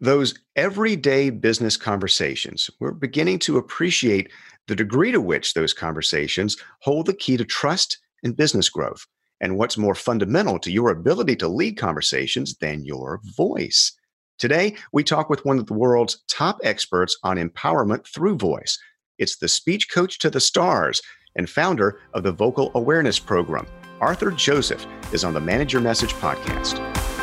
Those everyday business conversations, we're beginning to appreciate the degree to which those conversations hold the key to trust and business growth, and what's more fundamental to your ability to lead conversations than your voice. Today, we talk with one of the world's top experts on empowerment through voice. It's the speech coach to the stars and founder of the Vocal Awareness Program. Arthur Joseph is on the Manage Your Message podcast.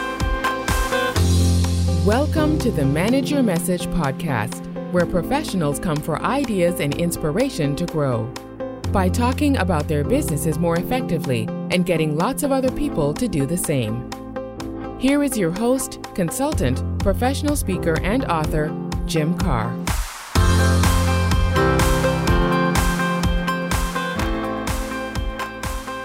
Welcome to the Manage Your Message podcast, where professionals come for ideas and inspiration to grow. By talking about their businesses more effectively and getting lots of other people to do the same. Here is your host, consultant, professional speaker, and author, Jim Karrh.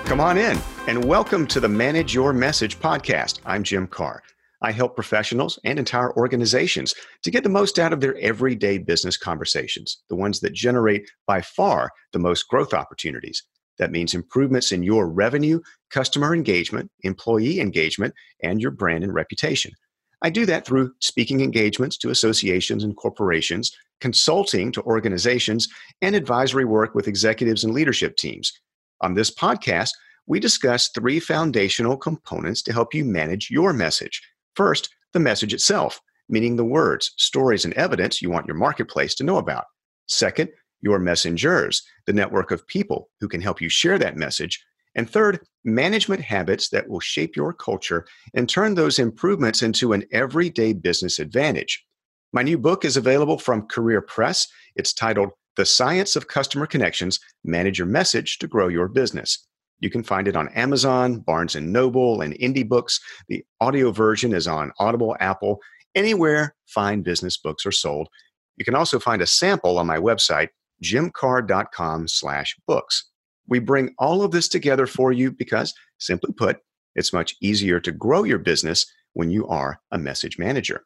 Come on in and welcome to the Manage Your Message podcast. I'm Jim Karrh. I help professionals and entire organizations to get the most out of their everyday business conversations, the ones that generate by far the most growth opportunities. That means improvements in your revenue, customer engagement, employee engagement, and your brand and reputation. I do that through speaking engagements to associations and corporations, consulting to organizations, and advisory work with executives and leadership teams. On this podcast, we discuss three foundational components to help you manage your message First, the message itself, meaning the words, stories, and evidence you want your marketplace to know about. Second, your messengers, the network of people who can help you share that message. And third, management habits that will shape your culture and turn those improvements into an everyday business advantage. My new book is available from Career Press. It's titled The Science of Customer Connections Manage Your Message to Grow Your Business. You can find it on Amazon, Barnes and Noble, and Indie Books. The audio version is on Audible, Apple, anywhere fine business books are sold. You can also find a sample on my website, jimkarrh.com slash books. We bring all of this together for you because, simply put, it's much easier to grow your business when you are a message manager.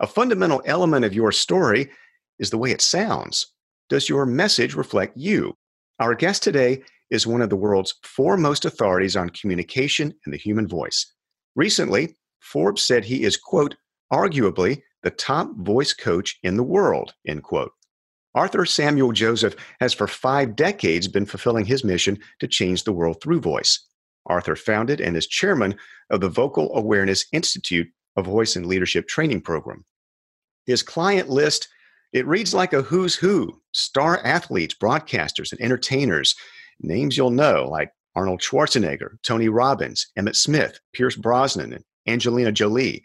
A fundamental element of your story is the way it sounds. Does your message reflect you? Our guest today is one of the world's foremost authorities on communication and the human voice. Recently, Forbes said he is, quote, arguably the top voice coach in the world, end quote. Arthur Samuel Joseph has for five decades been fulfilling his mission to change the world through voice. Arthur founded and is chairman of the Vocal Awareness Institute, a voice and leadership training program. His client list, it reads like a who's who, star athletes, broadcasters, and entertainers, names you'll know like Arnold Schwarzenegger, Tony Robbins, Emmitt Smith, Pierce Brosnan, and Angelina Jolie.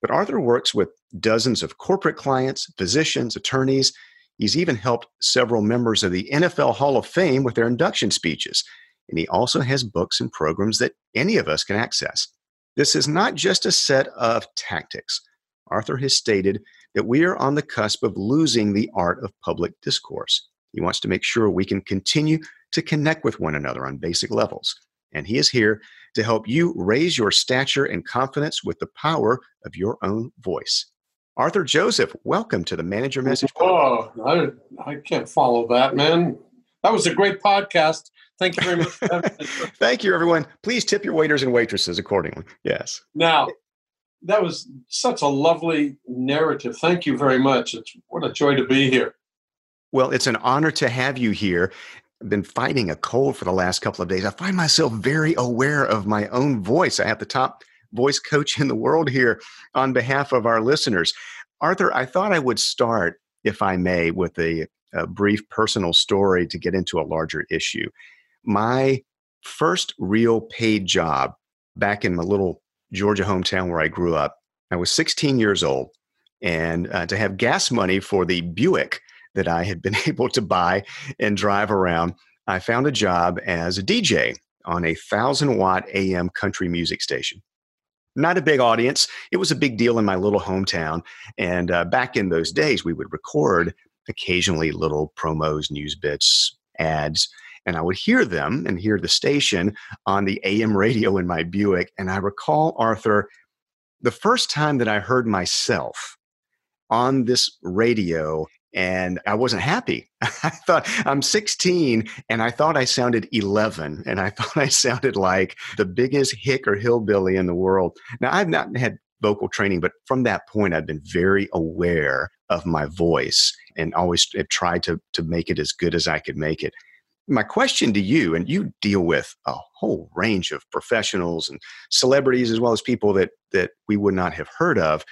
But Arthur works with dozens of corporate clients, physicians, attorneys. He's even helped several members of the NFL Hall of Fame with their induction speeches. And he also has books and programs that any of us can access. This is not just a set of tactics. Arthur has stated that we are on the cusp of losing the art of public discourse. He wants to make sure we can continue to connect with one another on basic levels. And He is here to help you raise your stature and confidence with the power of your own voice. Arthur Joseph, welcome to the Manager oh, Message. Oh, I, I can't follow that, man. That was a great podcast. Thank you very much. Thank you, everyone. Please tip your waiters and waitresses accordingly. Yes. Now, that was such a lovely narrative. Thank you very much. It's what a joy to be here. Well, it's an honor to have you here. Been fighting a cold for the last couple of days. I find myself very aware of my own voice. I have the top voice coach in the world here on behalf of our listeners. Arthur, I thought I would start, if I may, with a, a brief personal story to get into a larger issue. My first real paid job back in my little Georgia hometown where I grew up, I was 16 years old. And uh, to have gas money for the Buick that I had been able to buy and drive around, I found a job as a DJ on a thousand watt AM country music station. Not a big audience. It was a big deal in my little hometown. And uh, back in those days, we would record occasionally little promos, news bits, ads. And I would hear them and hear the station on the AM radio in my Buick. And I recall, Arthur, the first time that I heard myself on this radio and I wasn't happy. I thought I'm 16 and I thought I sounded 11 and I thought I sounded like the biggest hick or hillbilly in the world. Now, I've not had vocal training, but from that point, I've been very aware of my voice and always have tried to, to make it as good as I could make it. My question to you, and you deal with a whole range of professionals and celebrities as well as people that, that we would not have heard of.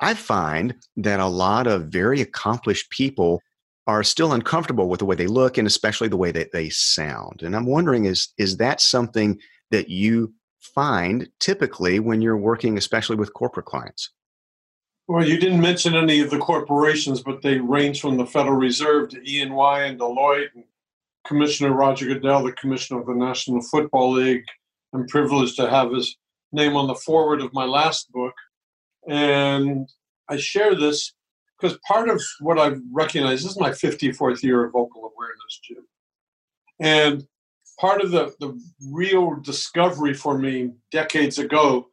I find that a lot of very accomplished people are still uncomfortable with the way they look and especially the way that they sound. And I'm wondering is is that something that you find typically when you're working especially with corporate clients? Well, you didn't mention any of the corporations, but they range from the Federal Reserve to E&Y and Deloitte and Commissioner Roger Goodell, the commissioner of the National Football League. I'm privileged to have his name on the forward of my last book. And I share this because part of what I've recognized this is my 54th year of vocal awareness, Jim. And part of the, the real discovery for me decades ago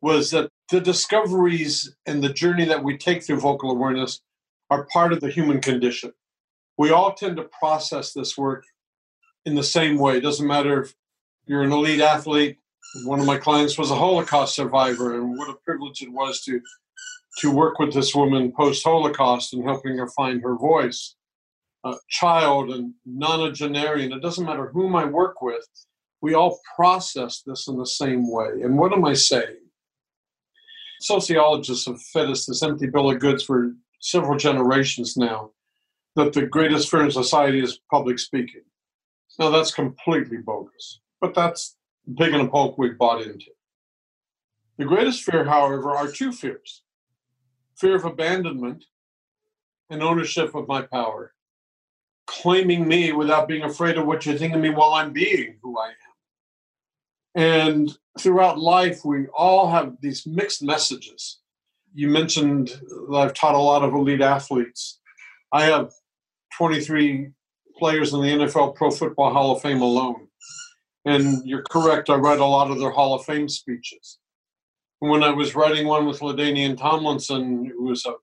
was that the discoveries and the journey that we take through vocal awareness are part of the human condition. We all tend to process this work in the same way. It doesn't matter if you're an elite athlete. One of my clients was a Holocaust survivor, and what a privilege it was to to work with this woman post Holocaust and helping her find her voice. Child and nonagenarian, it doesn't matter whom I work with, we all process this in the same way. And what am I saying? Sociologists have fed us this empty bill of goods for several generations now that the greatest fear in society is public speaking. Now, that's completely bogus, but that's pig a poke we've bought into. The greatest fear, however, are two fears fear of abandonment and ownership of my power, claiming me without being afraid of what you think of me while I'm being who I am. And throughout life, we all have these mixed messages. You mentioned that I've taught a lot of elite athletes. I have 23 players in the NFL Pro Football Hall of Fame alone. And you're correct, I read a lot of their Hall of Fame speeches when I was writing one with LaDainian Tomlinson, who was a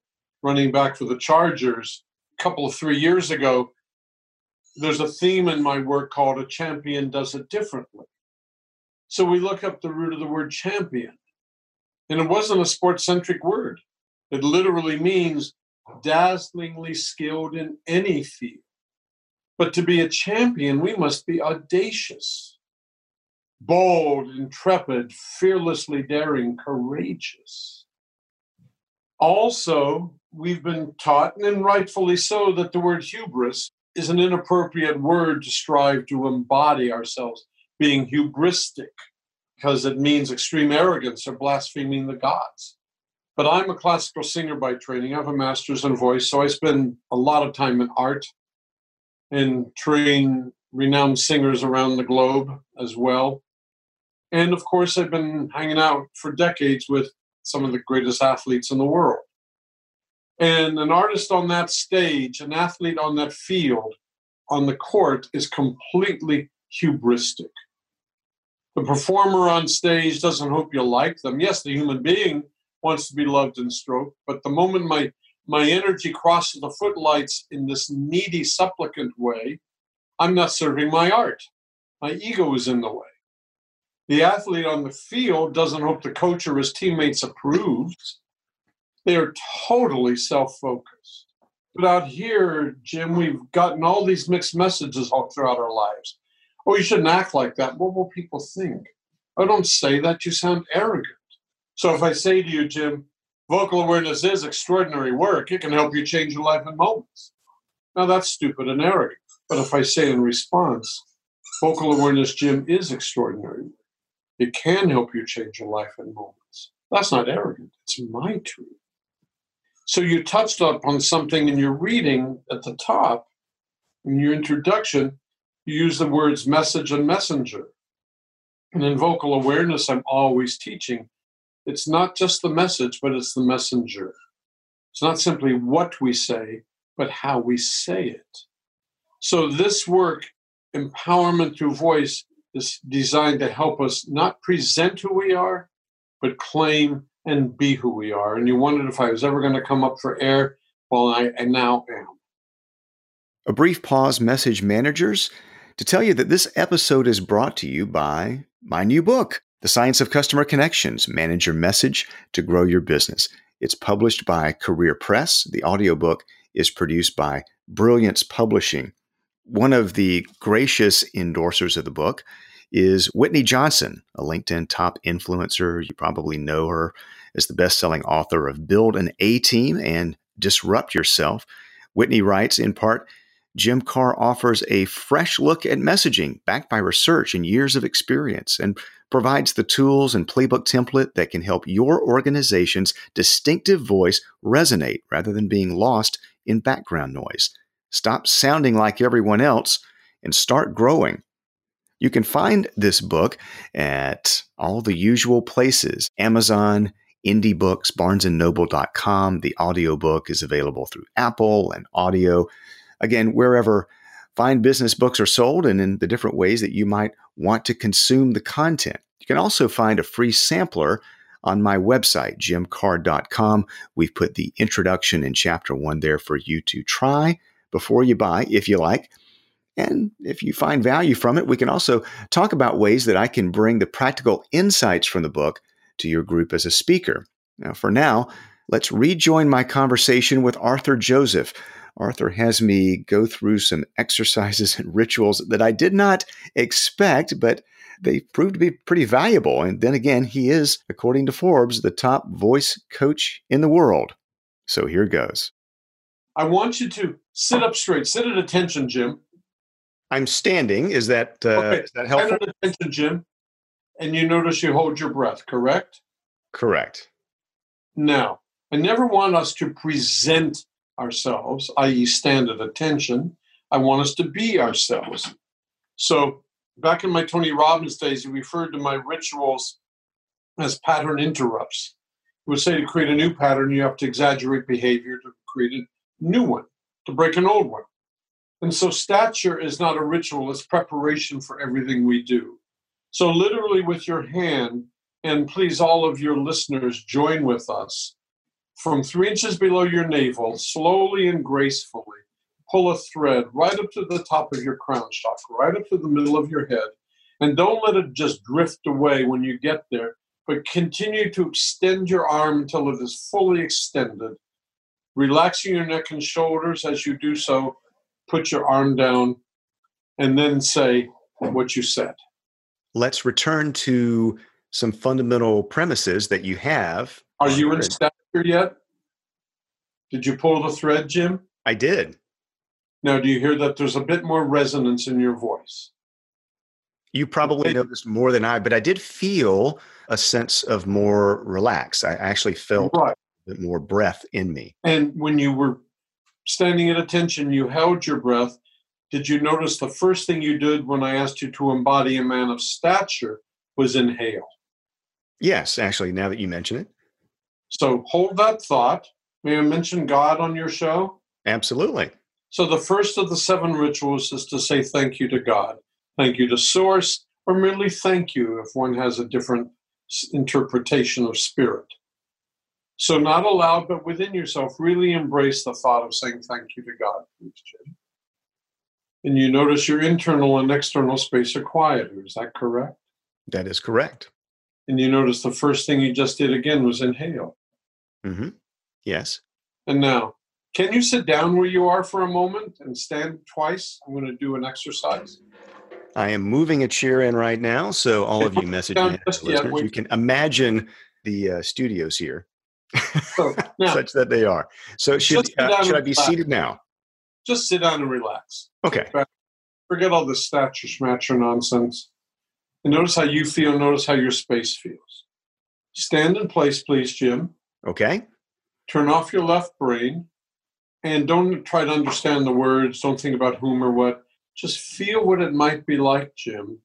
running back for the Chargers a couple of three years ago, there's a theme in my work called A Champion Does It Differently. So we look up the root of the word champion. And it wasn't a sports centric word, it literally means dazzlingly skilled in any field. But to be a champion, we must be audacious bold, intrepid, fearlessly daring, courageous. Also, we've been taught, and rightfully so, that the word hubris is an inappropriate word to strive to embody ourselves, being hubristic, because it means extreme arrogance or blaspheming the gods. But I'm a classical singer by training. I have a master's in voice, so I spend a lot of time in art and train renowned singers around the globe as well. And of course, I've been hanging out for decades with some of the greatest athletes in the world. And an artist on that stage, an athlete on that field, on the court, is completely hubristic. The performer on stage doesn't hope you like them. Yes, the human being wants to be loved and stroked, but the moment my my energy crosses the footlights in this needy supplicant way, I'm not serving my art. My ego is in the way. The athlete on the field doesn't hope the coach or his teammates approves. They are totally self focused. But out here, Jim, we've gotten all these mixed messages all throughout our lives. Oh, you shouldn't act like that. What will people think? I don't say that. You sound arrogant. So if I say to you, Jim, vocal awareness is extraordinary work, it can help you change your life in moments. Now that's stupid and arrogant. But if I say in response, vocal awareness, Jim, is extraordinary it can help you change your life in moments. That's not arrogant, it's my truth. So you touched on something in your reading at the top, in your introduction, you use the words message and messenger. And in vocal awareness, I'm always teaching it's not just the message, but it's the messenger. It's not simply what we say, but how we say it. So, this work, empowerment through voice, is designed to help us not present who we are, but claim and be who we are. And you wondered if I was ever going to come up for air. Well, I, I now am. A brief pause, message managers, to tell you that this episode is brought to you by my new book. The Science of Customer Connections Manage Your Message to Grow Your Business. It's published by Career Press. The audiobook is produced by Brilliance Publishing. One of the gracious endorsers of the book is Whitney Johnson, a LinkedIn top influencer. You probably know her as the best selling author of Build an A Team and Disrupt Yourself. Whitney writes in part Jim Karrh offers a fresh look at messaging backed by research and years of experience and provides the tools and playbook template that can help your organization's distinctive voice resonate rather than being lost in background noise. Stop sounding like everyone else and start growing. You can find this book at all the usual places Amazon, Indie Books, barnesandnoble.com. The audiobook is available through Apple and Audio. Again, wherever fine business books are sold and in the different ways that you might want to consume the content. You can also find a free sampler on my website, jimkarrh.com. We've put the introduction in chapter one there for you to try before you buy, if you like. And if you find value from it, we can also talk about ways that I can bring the practical insights from the book to your group as a speaker. Now, for now, let's rejoin my conversation with Arthur Joseph. Arthur has me go through some exercises and rituals that I did not expect, but they proved to be pretty valuable. And then again, he is, according to Forbes, the top voice coach in the world. So here goes. I want you to sit up straight, sit at attention, Jim. I'm standing. Is that uh, okay. is that helpful? Attention, Jim. And you notice you hold your breath, correct? Correct. Now, I never want us to present ourselves, i.e., stand at attention. I want us to be ourselves. So, back in my Tony Robbins days, he referred to my rituals as pattern interrupts. He would say to create a new pattern, you have to exaggerate behavior to create a new one, to break an old one. And so, stature is not a ritual, it's preparation for everything we do. So, literally, with your hand, and please, all of your listeners, join with us from three inches below your navel, slowly and gracefully, pull a thread right up to the top of your crown chakra, right up to the middle of your head. And don't let it just drift away when you get there, but continue to extend your arm until it is fully extended. Relaxing your neck and shoulders as you do so, put your arm down, and then say what you said. Let's return to some fundamental premises that you have. Are you in stature yet? Did you pull the thread, Jim? I did. Now, do you hear that there's a bit more resonance in your voice? You probably noticed more than I, but I did feel a sense of more relax. I actually felt right. a bit more breath in me. And when you were standing at attention, you held your breath. Did you notice the first thing you did when I asked you to embody a man of stature was inhale? Yes, actually, now that you mention it. So hold that thought. May I mention God on your show? Absolutely. So the first of the seven rituals is to say thank you to God. Thank you to Source, or merely thank you if one has a different interpretation of spirit. So, not aloud, but within yourself, really embrace the thought of saying thank you to God, please, Jim. And you notice your internal and external space are quieter. Is that correct? That is correct. And you notice the first thing you just did again was inhale. Mm-hmm. Yes. And now, can you sit down where you are for a moment and stand twice? I'm going to do an exercise. I am moving a chair in right now, so all of you message listeners, you can imagine the uh, studios here, so, now, such that they are. So should uh, should I be relax. seated now? Just sit down and relax. Okay. Forget all this stature smatcher nonsense. And notice how you feel. Notice how your space feels. Stand in place, please, Jim. Okay. Turn off your left brain and don't try to understand the words. Don't think about whom or what. Just feel what it might be like, Jim,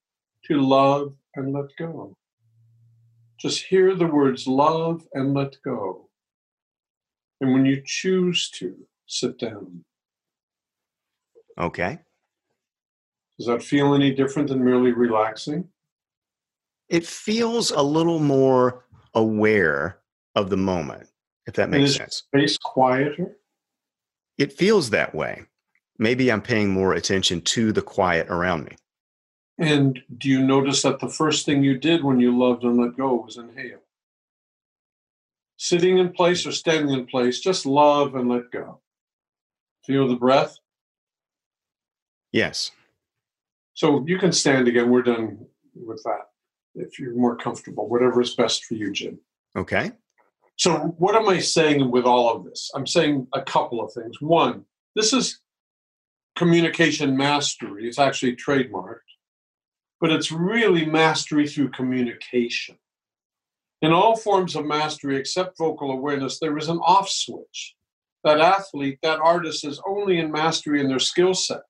to love and let go. Just hear the words love and let go. And when you choose to, sit down. Okay. Does that feel any different than merely relaxing? It feels a little more aware of the moment, if that makes sense. Space quieter? It feels that way. Maybe I'm paying more attention to the quiet around me. And do you notice that the first thing you did when you loved and let go was inhale? Sitting in place or standing in place, just love and let go. Feel the breath? Yes. So you can stand again. We're done with that if you're more comfortable, whatever is best for you, Jim. Okay. So, what am I saying with all of this? I'm saying a couple of things. One, this is communication mastery. It's actually trademarked, but it's really mastery through communication. In all forms of mastery except vocal awareness, there is an off switch. That athlete, that artist is only in mastery in their skill set.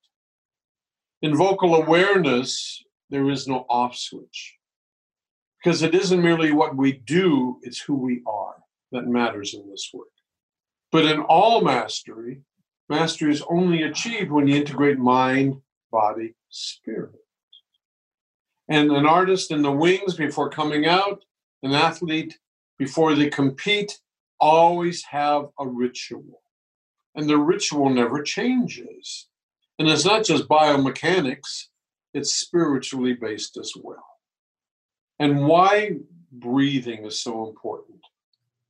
In vocal awareness, there is no off switch because it isn't merely what we do, it's who we are that matters in this work. But in all mastery, mastery is only achieved when you integrate mind, body, spirit. And an artist in the wings before coming out, an athlete before they compete, always have a ritual. And the ritual never changes. And it's not just biomechanics, it's spiritually based as well. And why breathing is so important.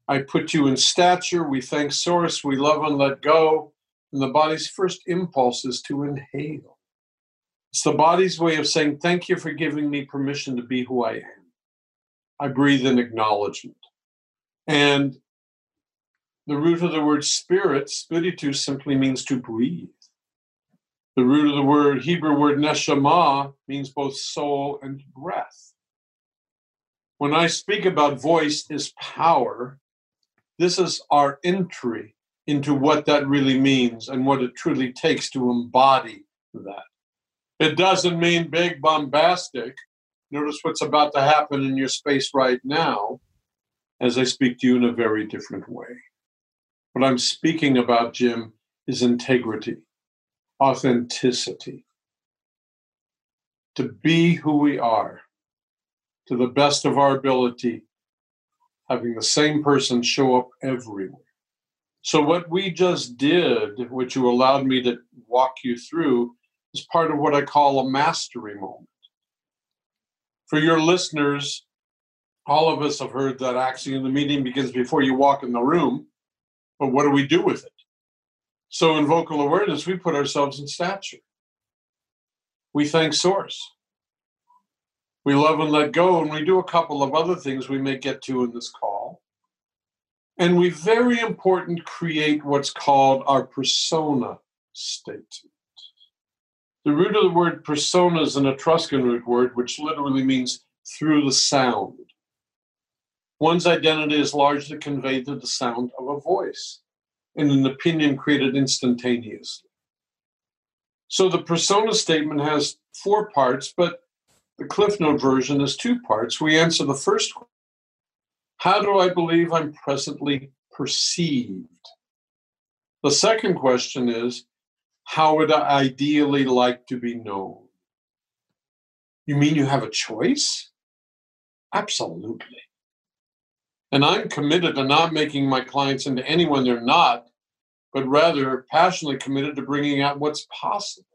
I put you in stature, we thank Source, we love and let go. And the body's first impulse is to inhale. It's the body's way of saying, Thank you for giving me permission to be who I am. I breathe in acknowledgement. And the root of the word spirit, spiritu, simply means to breathe. The root of the word Hebrew word neshama means both soul and breath. When I speak about voice is power, this is our entry into what that really means and what it truly takes to embody that. It doesn't mean big, bombastic. Notice what's about to happen in your space right now as I speak to you in a very different way. What I'm speaking about, Jim, is integrity authenticity, to be who we are to the best of our ability, having the same person show up everywhere. So, what we just did, which you allowed me to walk you through, is part of what I call a mastery moment. For your listeners, all of us have heard that actually the meeting begins before you walk in the room, but what do we do with it? So in vocal awareness, we put ourselves in stature. We thank Source. We love and let go, and we do a couple of other things we may get to in this call. And we very important create what's called our persona state. The root of the word persona is an Etruscan root word, which literally means through the sound. One's identity is largely conveyed through the sound of a voice and an opinion created instantaneously. So the persona statement has four parts, but the Cliff Note version is two parts. We answer the first question How do I believe I'm presently perceived? The second question is How would I ideally like to be known? You mean you have a choice? Absolutely. And I'm committed to not making my clients into anyone they're not, but rather passionately committed to bringing out what's possible.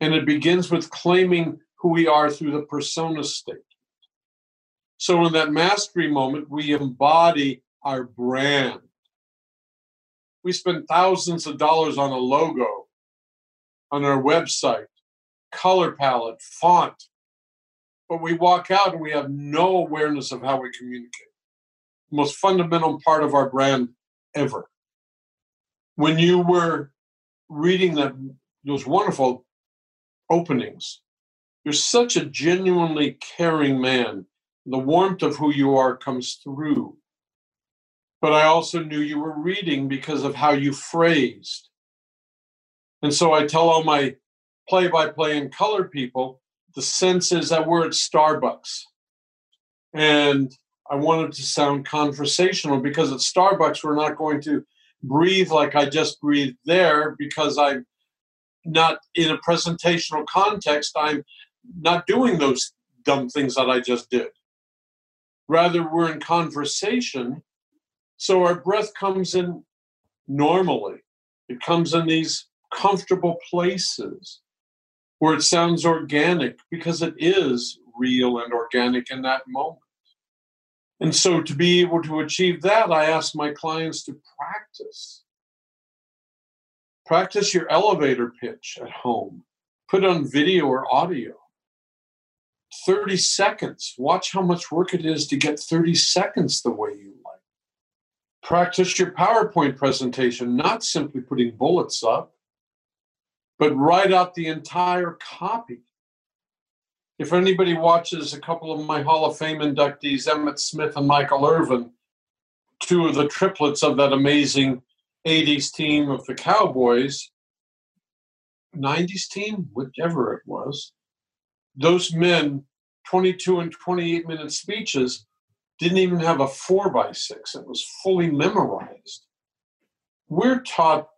And it begins with claiming who we are through the persona state. So, in that mastery moment, we embody our brand. We spend thousands of dollars on a logo, on our website, color palette, font, but we walk out and we have no awareness of how we communicate most fundamental part of our brand ever. When you were reading that those wonderful openings, you're such a genuinely caring man. The warmth of who you are comes through. But I also knew you were reading because of how you phrased. And so I tell all my play by play and color people the sense is that we're at Starbucks. And I wanted to sound conversational because at Starbucks, we're not going to breathe like I just breathed there because I'm not in a presentational context. I'm not doing those dumb things that I just did. Rather, we're in conversation. So our breath comes in normally, it comes in these comfortable places. where it sounds organic because it is real and organic in that moment. And so, to be able to achieve that, I ask my clients to practice. Practice your elevator pitch at home. Put on video or audio. 30 seconds. Watch how much work it is to get 30 seconds the way you. Practice your PowerPoint presentation, not simply putting bullets up, but write out the entire copy. If anybody watches a couple of my Hall of Fame inductees, Emmitt Smith and Michael Irvin, two of the triplets of that amazing 80s team of the Cowboys, 90s team, whichever it was, those men, 22 and 28 minute speeches, didn't even have a four by six. It was fully memorized. We're taught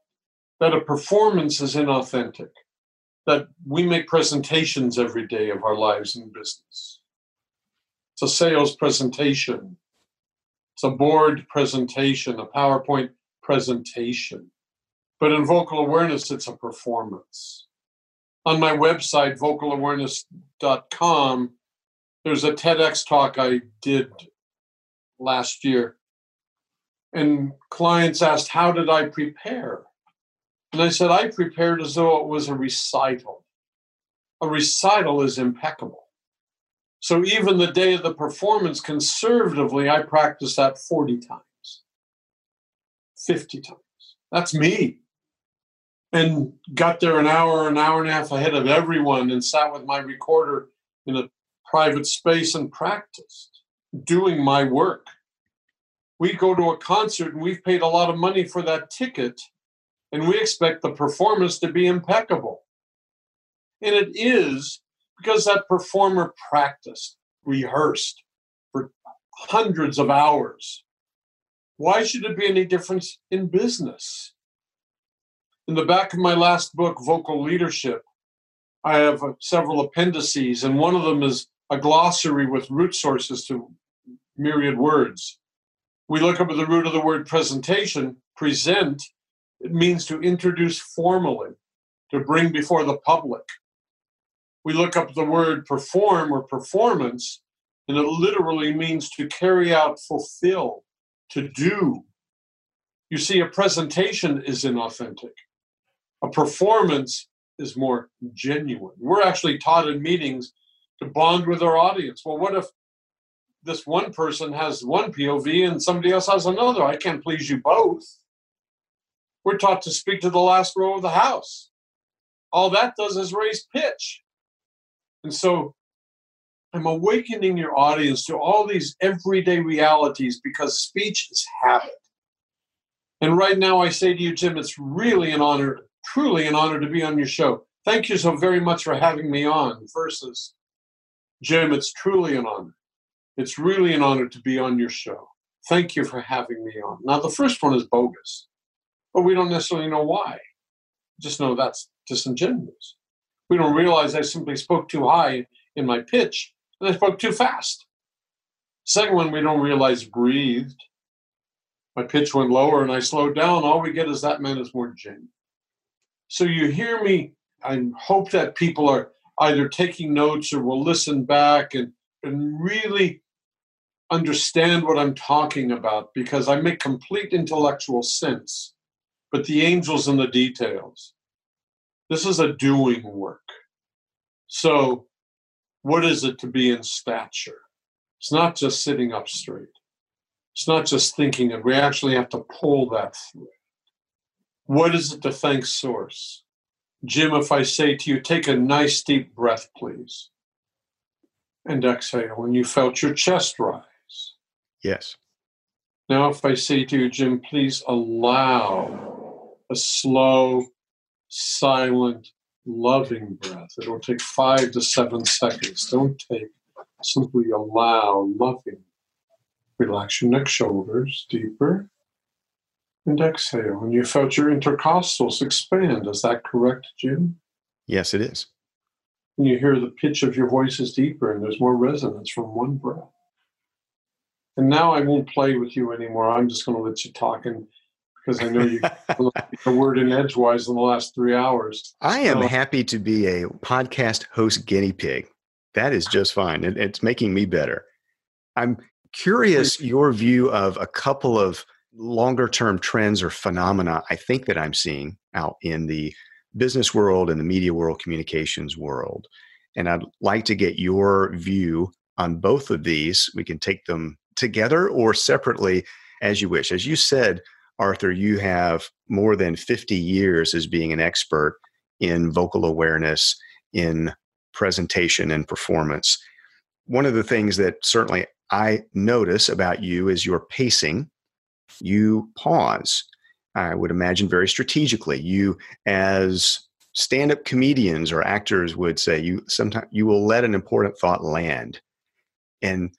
that a performance is inauthentic, that we make presentations every day of our lives in business. It's a sales presentation, it's a board presentation, a PowerPoint presentation. But in vocal awareness, it's a performance. On my website, vocalawareness.com, there's a TEDx talk I did last year. And clients asked, How did I prepare? And I said, I prepared as though it was a recital. A recital is impeccable. So even the day of the performance, conservatively, I practiced that 40 times, 50 times. That's me. And got there an hour, an hour and a half ahead of everyone and sat with my recorder in a private space and practiced doing my work. We go to a concert and we've paid a lot of money for that ticket and we expect the performance to be impeccable. And it is because that performer practiced, rehearsed for hundreds of hours. Why should it be any difference in business? In the back of my last book, Vocal Leadership, I have several appendices, and one of them is a glossary with root sources to myriad words. We look up at the root of the word presentation, present, it means to introduce formally, to bring before the public. We look up the word perform or performance, and it literally means to carry out, fulfill, to do. You see, a presentation is inauthentic. A performance is more genuine. We're actually taught in meetings to bond with our audience. Well, what if this one person has one POV and somebody else has another? I can't please you both. We're taught to speak to the last row of the house. All that does is raise pitch. And so I'm awakening your audience to all these everyday realities because speech is habit. And right now, I say to you, Jim, it's really an honor, truly an honor to be on your show. Thank you so very much for having me on. Versus, Jim, it's truly an honor. It's really an honor to be on your show. Thank you for having me on. Now, the first one is bogus but we don't necessarily know why. Just know that's disingenuous. We don't realize I simply spoke too high in my pitch and I spoke too fast. Second one, we don't realize breathed. My pitch went lower and I slowed down. All we get is that man is more genuine. So you hear me. I hope that people are either taking notes or will listen back and, and really understand what I'm talking about because I make complete intellectual sense but the angel's in the details. This is a doing work. So, what is it to be in stature? It's not just sitting up straight. It's not just thinking it. We actually have to pull that through. What is it to thank Source? Jim, if I say to you, take a nice deep breath, please, and exhale, and you felt your chest rise. Yes. Now, if I say to you, Jim, please allow a slow, silent, loving breath. It'll take five to seven seconds. Don't take, simply allow loving. Relax your neck, shoulders deeper. And exhale. And you felt your intercostals expand. Is that correct, Jim? Yes, it is. And you hear the pitch of your voice is deeper and there's more resonance from one breath. And now I won't play with you anymore. I'm just going to let you talk. And because I know you a word in edgewise in the last three hours. I am so, happy to be a podcast host guinea pig. That is just fine. It, it's making me better. I'm curious your view of a couple of longer term trends or phenomena I think that I'm seeing out in the business world and the media world, communications world. And I'd like to get your view on both of these. We can take them together or separately as you wish. As you said, Arthur, you have more than 50 years as being an expert in vocal awareness, in presentation and performance. One of the things that certainly I notice about you is your pacing. You pause I would imagine very strategically. You, as stand-up comedians or actors would say, you sometimes you will let an important thought land. And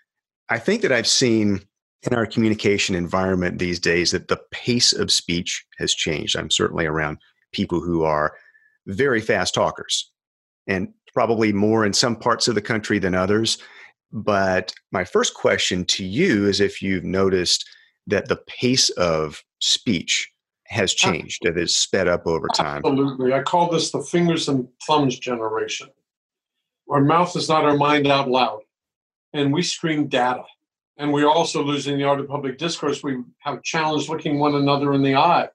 I think that I've seen in our communication environment these days that the pace of speech has changed. I'm certainly around people who are very fast talkers and probably more in some parts of the country than others. But my first question to you is if you've noticed that the pace of speech has changed, that has sped up over time. Absolutely. I call this the fingers and thumbs generation. Our mouth is not our mind out loud, and we stream data. And we're also losing the art of public discourse. We have challenged looking one another in the eye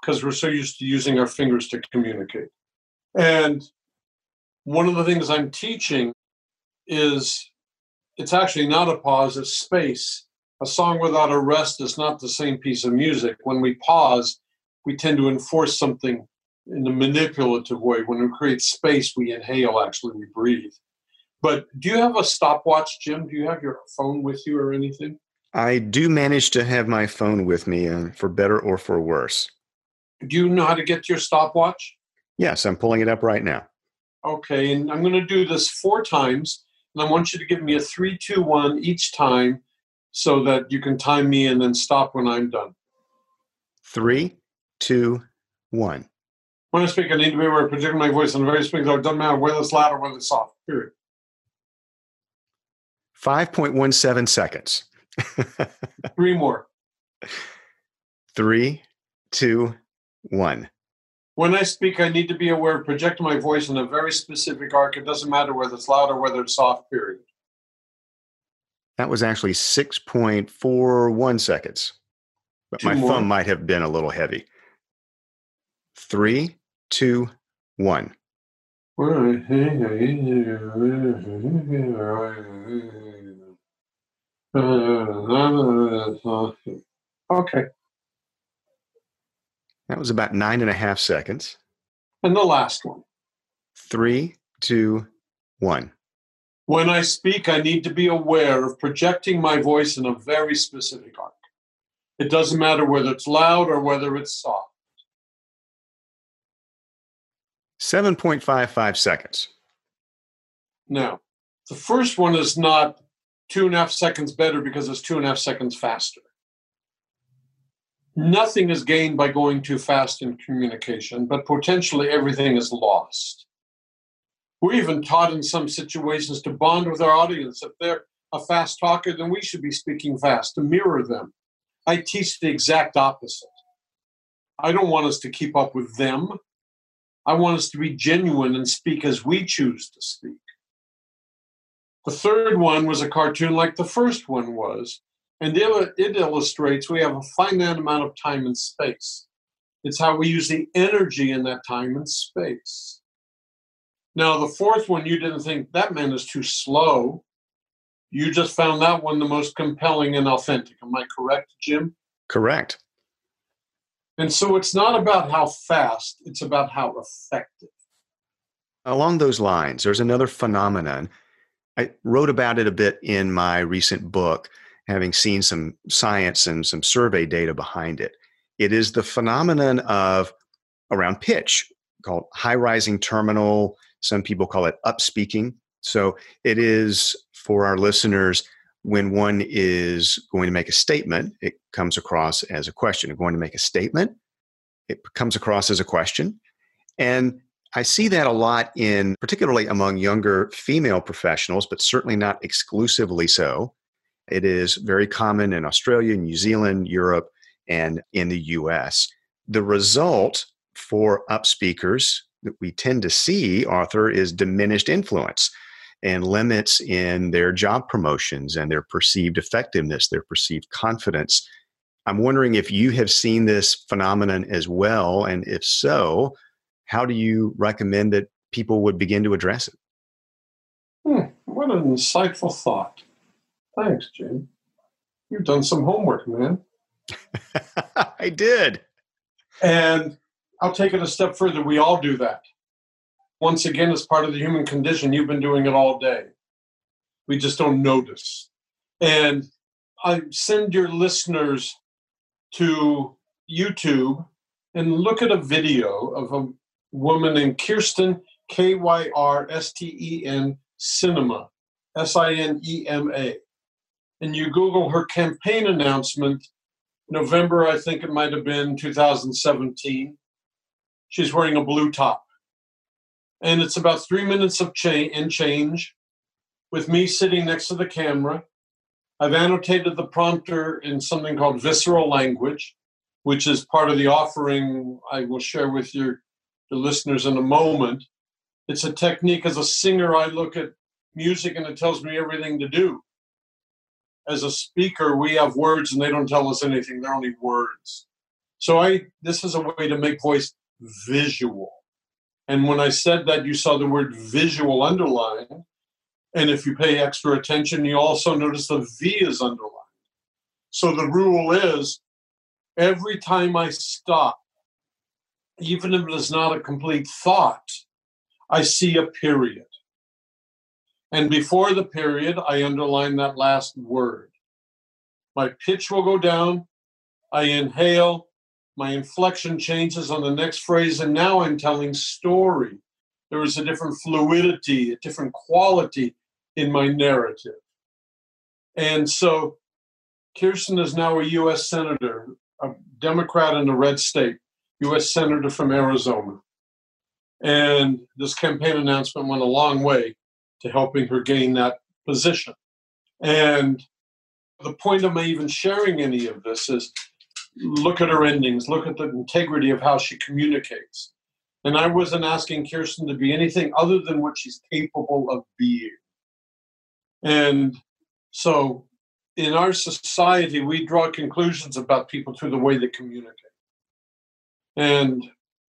because we're so used to using our fingers to communicate. And one of the things I'm teaching is it's actually not a pause, it's space a song without a rest is not the same piece of music. When we pause, we tend to enforce something in a manipulative way. When we create space, we inhale, actually, we breathe. But do you have a stopwatch, Jim? Do you have your phone with you or anything? I do manage to have my phone with me, uh, for better or for worse. Do you know how to get to your stopwatch? Yes, I'm pulling it up right now. Okay, and I'm going to do this four times, and I want you to give me a three, two, one each time so that you can time me and then stop when I'm done. Three, two, one. When I speak, I need to be aware projecting my voice in a very speaking It doesn't matter whether it's loud or whether it's soft, period. 5.17 seconds. Three more. Three, two, one. When I speak, I need to be aware of projecting my voice in a very specific arc. It doesn't matter whether it's loud or whether it's soft, period. That was actually 6.41 seconds. But two my more. thumb might have been a little heavy. Three, two, one. Okay. That was about nine and a half seconds. And the last one. Three, two, one. When I speak, I need to be aware of projecting my voice in a very specific arc. It doesn't matter whether it's loud or whether it's soft. 7.55 seconds. Now, the first one is not two and a half seconds better because it's two and a half seconds faster. Nothing is gained by going too fast in communication, but potentially everything is lost. We're even taught in some situations to bond with our audience. If they're a fast talker, then we should be speaking fast to mirror them. I teach the exact opposite. I don't want us to keep up with them. I want us to be genuine and speak as we choose to speak. The third one was a cartoon like the first one was, and it illustrates we have a finite amount of time and space. It's how we use the energy in that time and space. Now, the fourth one, you didn't think that man is too slow. You just found that one the most compelling and authentic. Am I correct, Jim? Correct. And so it's not about how fast, it's about how effective. Along those lines, there's another phenomenon. I wrote about it a bit in my recent book, having seen some science and some survey data behind it. It is the phenomenon of around pitch called high rising terminal some people call it upspeaking. So it is for our listeners when one is going to make a statement, it comes across as a question. If going to make a statement, it comes across as a question. And I see that a lot in, particularly among younger female professionals, but certainly not exclusively so. It is very common in Australia, New Zealand, Europe, and in the US. The result for up speakers that we tend to see, Arthur, is diminished influence and limits in their job promotions and their perceived effectiveness, their perceived confidence. I'm wondering if you have seen this phenomenon as well, and if so, how do you recommend that people would begin to address it? Hmm, what an insightful thought. Thanks, Jim. You've done some homework, man. I did. And I'll take it a step further. We all do that. Once again, as part of the human condition, you've been doing it all day. We just don't notice. And I send your listeners to YouTube and look at a video of a woman named Kyrsten, K Y R S T E N, Sinema, S I N E M A. And you Google her campaign announcement, November, I think it might have been 2017. She's wearing a blue top. And it's about three minutes of change and change with me sitting next to the camera. I've annotated the prompter in something called visceral language, which is part of the offering I will share with your, the listeners in a moment. It's a technique as a singer, I look at music and it tells me everything to do. As a speaker, we have words and they don't tell us anything, they're only words. So I this is a way to make voice visual. And when I said that, you saw the word visual underlined. And if you pay extra attention, you also notice the V is underlined. So the rule is every time I stop, even if it is not a complete thought, I see a period. And before the period, I underline that last word. My pitch will go down. I inhale. My inflection changes on the next phrase. And now I'm telling story. There is a different fluidity, a different quality in my narrative. And so Kyrsten is now a U.S. Senator, a Democrat in a red state, U.S. Senator from Arizona. And this campaign announcement went a long way to helping her gain that position. And the point of my even sharing any of this is look at her endings, look at the integrity of how she communicates. And I wasn't asking Kyrsten to be anything other than what she's capable of being. And so in our society, we draw conclusions about people through the way they communicate. And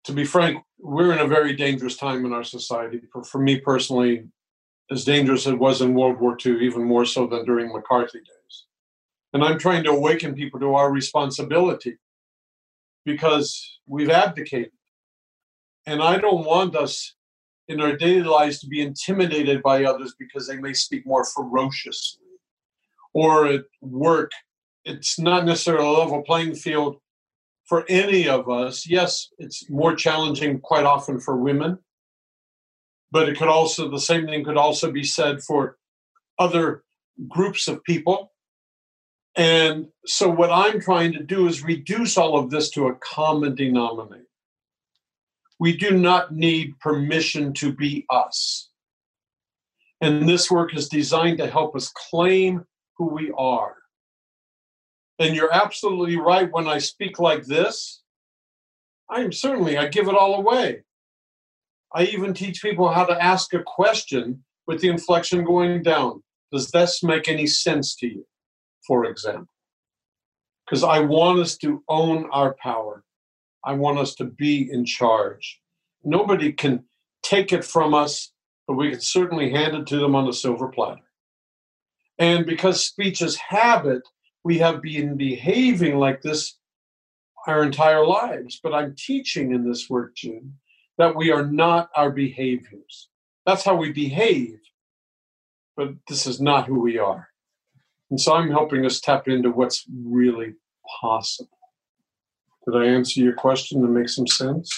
to be frank, we're in a very dangerous time in our society. For, for me personally, as dangerous as it was in World War II, even more so than during McCarthy days. And I'm trying to awaken people to our responsibility because we've abdicated. And I don't want us in our daily lives to be intimidated by others because they may speak more ferociously. Or at work, it's not necessarily a level playing field for any of us. Yes, it's more challenging quite often for women, but it could also, the same thing could also be said for other groups of people. And so, what I'm trying to do is reduce all of this to a common denominator. We do not need permission to be us. And this work is designed to help us claim who we are. And you're absolutely right when I speak like this. I am certainly, I give it all away. I even teach people how to ask a question with the inflection going down. Does this make any sense to you, for example? Because I want us to own our power. I want us to be in charge. Nobody can take it from us, but we can certainly hand it to them on a silver platter. And because speech is habit, we have been behaving like this our entire lives. But I'm teaching in this work, Jim, that we are not our behaviors. That's how we behave, but this is not who we are. And so I'm helping us tap into what's really possible. Did I answer your question to make some sense?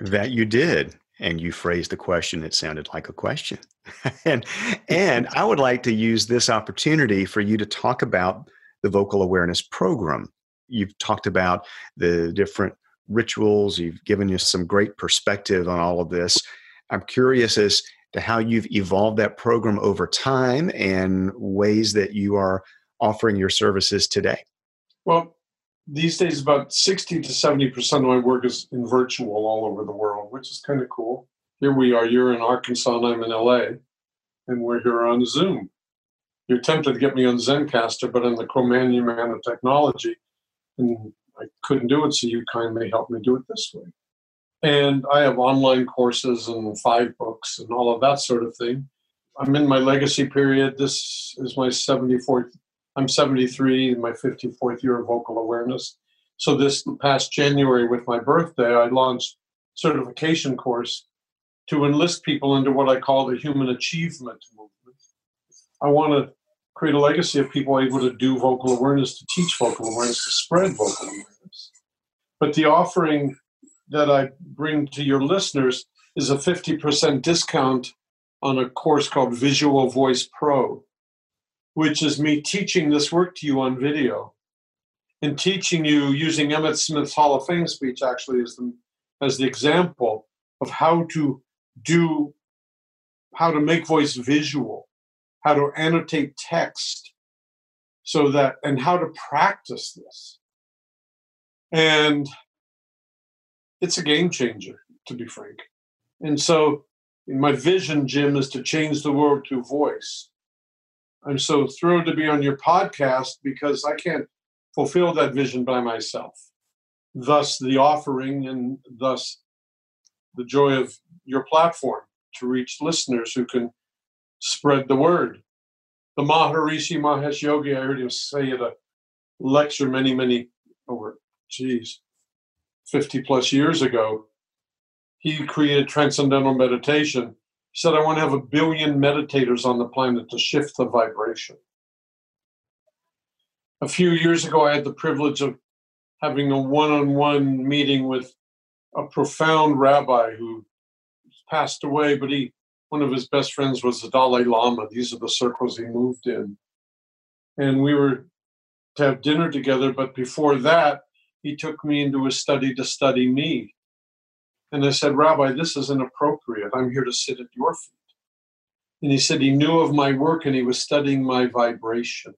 That you did. And you phrased the question, it sounded like a question. and and I would like to use this opportunity for you to talk about the vocal awareness program. You've talked about the different rituals. You've given us some great perspective on all of this. I'm curious as to how you've evolved that program over time and ways that you are offering your services today. Well, these days about 60 to 70% of my work is in virtual all over the world, which is kind of cool. Here we are, you're in Arkansas and I'm in LA, and we're here on Zoom. You're tempted to get me on Zencastr, but I'm the Cro-Magnon man of technology, and I couldn't do it, so you kindly helped me do it this way. And I have online courses and five books and all of that sort of thing. I'm in my legacy period. This is my 74th, I'm 73, my 54th year of vocal awareness. So this past January with my birthday, I launched certification course to enlist people into what I call the human achievement movement. I want to create a legacy of people able to do vocal awareness, to teach vocal awareness, to spread vocal awareness. But the offering that I bring to your listeners is a 50% discount on a course called Visual Voice Pro, which is me teaching this work to you on video and teaching you using Emmitt Smith's Hall of Fame speech actually as the, as the example of how to do, how to make voice visual, how to annotate text so that, and how to practice this. And it's a game changer, to be frank. And so, my vision, Jim, is to change the world through voice. I'm so thrilled to be on your podcast because I can't fulfill that vision by myself. Thus, the offering, and thus the joy of your platform to reach listeners who can spread the word. The Maharishi Mahesh Yogi, I heard him say at a lecture many, many oh, over, geez, 50 plus years ago, he created transcendental meditation. He said, I want to have a billion meditators on the planet to shift the vibration. A few years ago, I had the privilege of having a one on one meeting with a profound rabbi who passed away, but he one of his best friends was the Dalai Lama. These are the circles he moved in. And we were to have dinner together, but before that, he took me into his study to study me. And I said, Rabbi, this is inappropriate. I'm here to sit at your feet. And he said he knew of my work and he was studying my vibration.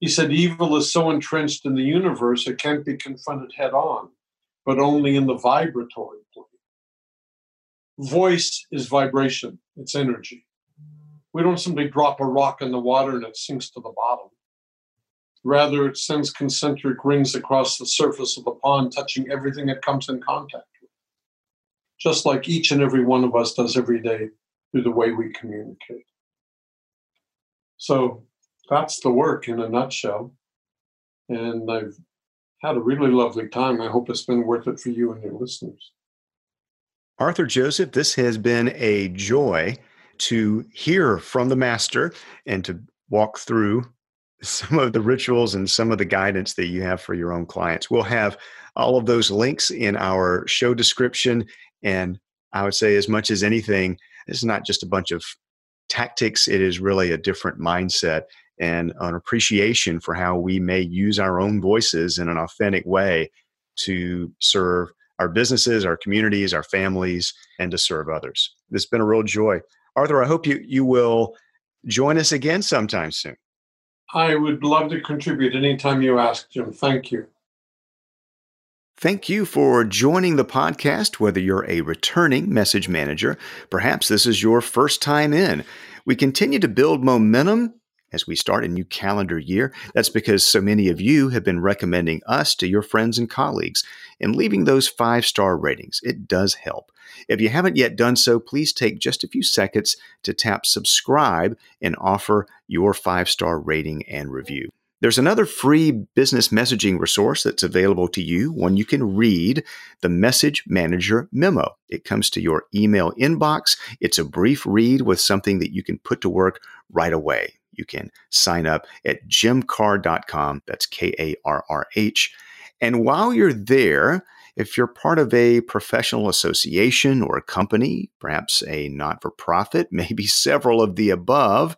He said, Evil is so entrenched in the universe, it can't be confronted head on, but only in the vibratory plane. Voice is vibration, it's energy. We don't simply drop a rock in the water and it sinks to the bottom. Rather, it sends concentric rings across the surface of the pond, touching everything it comes in contact with. Just like each and every one of us does every day through the way we communicate. So that's the work in a nutshell. And I've had a really lovely time. I hope it's been worth it for you and your listeners. Arthur Joseph, this has been a joy to hear from the master and to walk through some of the rituals and some of the guidance that you have for your own clients. We'll have all of those links in our show description. And I would say, as much as anything, it's not just a bunch of tactics, it is really a different mindset and an appreciation for how we may use our own voices in an authentic way to serve our businesses, our communities, our families, and to serve others. It's been a real joy. Arthur, I hope you, you will join us again sometime soon. I would love to contribute anytime you ask, Jim. Thank you. Thank you for joining the podcast, whether you're a returning message manager, perhaps this is your first time in. We continue to build momentum as we start a new calendar year. That's because so many of you have been recommending us to your friends and colleagues and leaving those five star ratings. It does help. If you haven't yet done so, please take just a few seconds to tap subscribe and offer your five star rating and review. There's another free business messaging resource that's available to you, one you can read the Message Manager Memo. It comes to your email inbox. It's a brief read with something that you can put to work right away. You can sign up at jimkarrh.com. That's K A R R H. And while you're there, if you're part of a professional association or a company, perhaps a not for profit, maybe several of the above,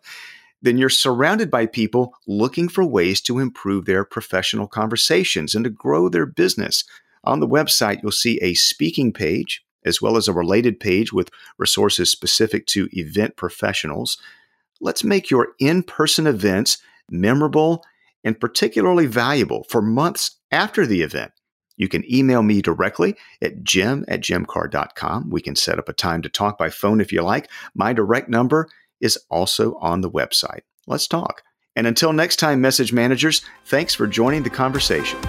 then you're surrounded by people looking for ways to improve their professional conversations and to grow their business. On the website, you'll see a speaking page as well as a related page with resources specific to event professionals. Let's make your in person events memorable and particularly valuable for months after the event. You can email me directly at jim at jimkarrh.com. We can set up a time to talk by phone if you like. My direct number is also on the website. Let's talk. And until next time, message managers, thanks for joining the conversation.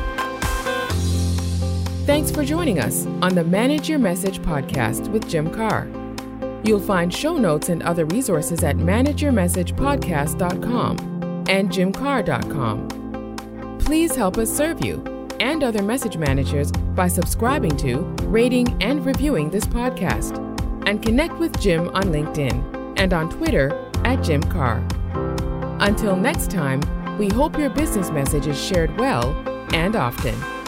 Thanks for joining us on the Manage Your Message podcast with Jim Karrh. You'll find show notes and other resources at manageyourmessagepodcast.com and jimkarrh.com. Please help us serve you and other message managers by subscribing to, rating, and reviewing this podcast. And connect with Jim on LinkedIn and on Twitter at Jim Karrh. Until next time, we hope your business message is shared well and often.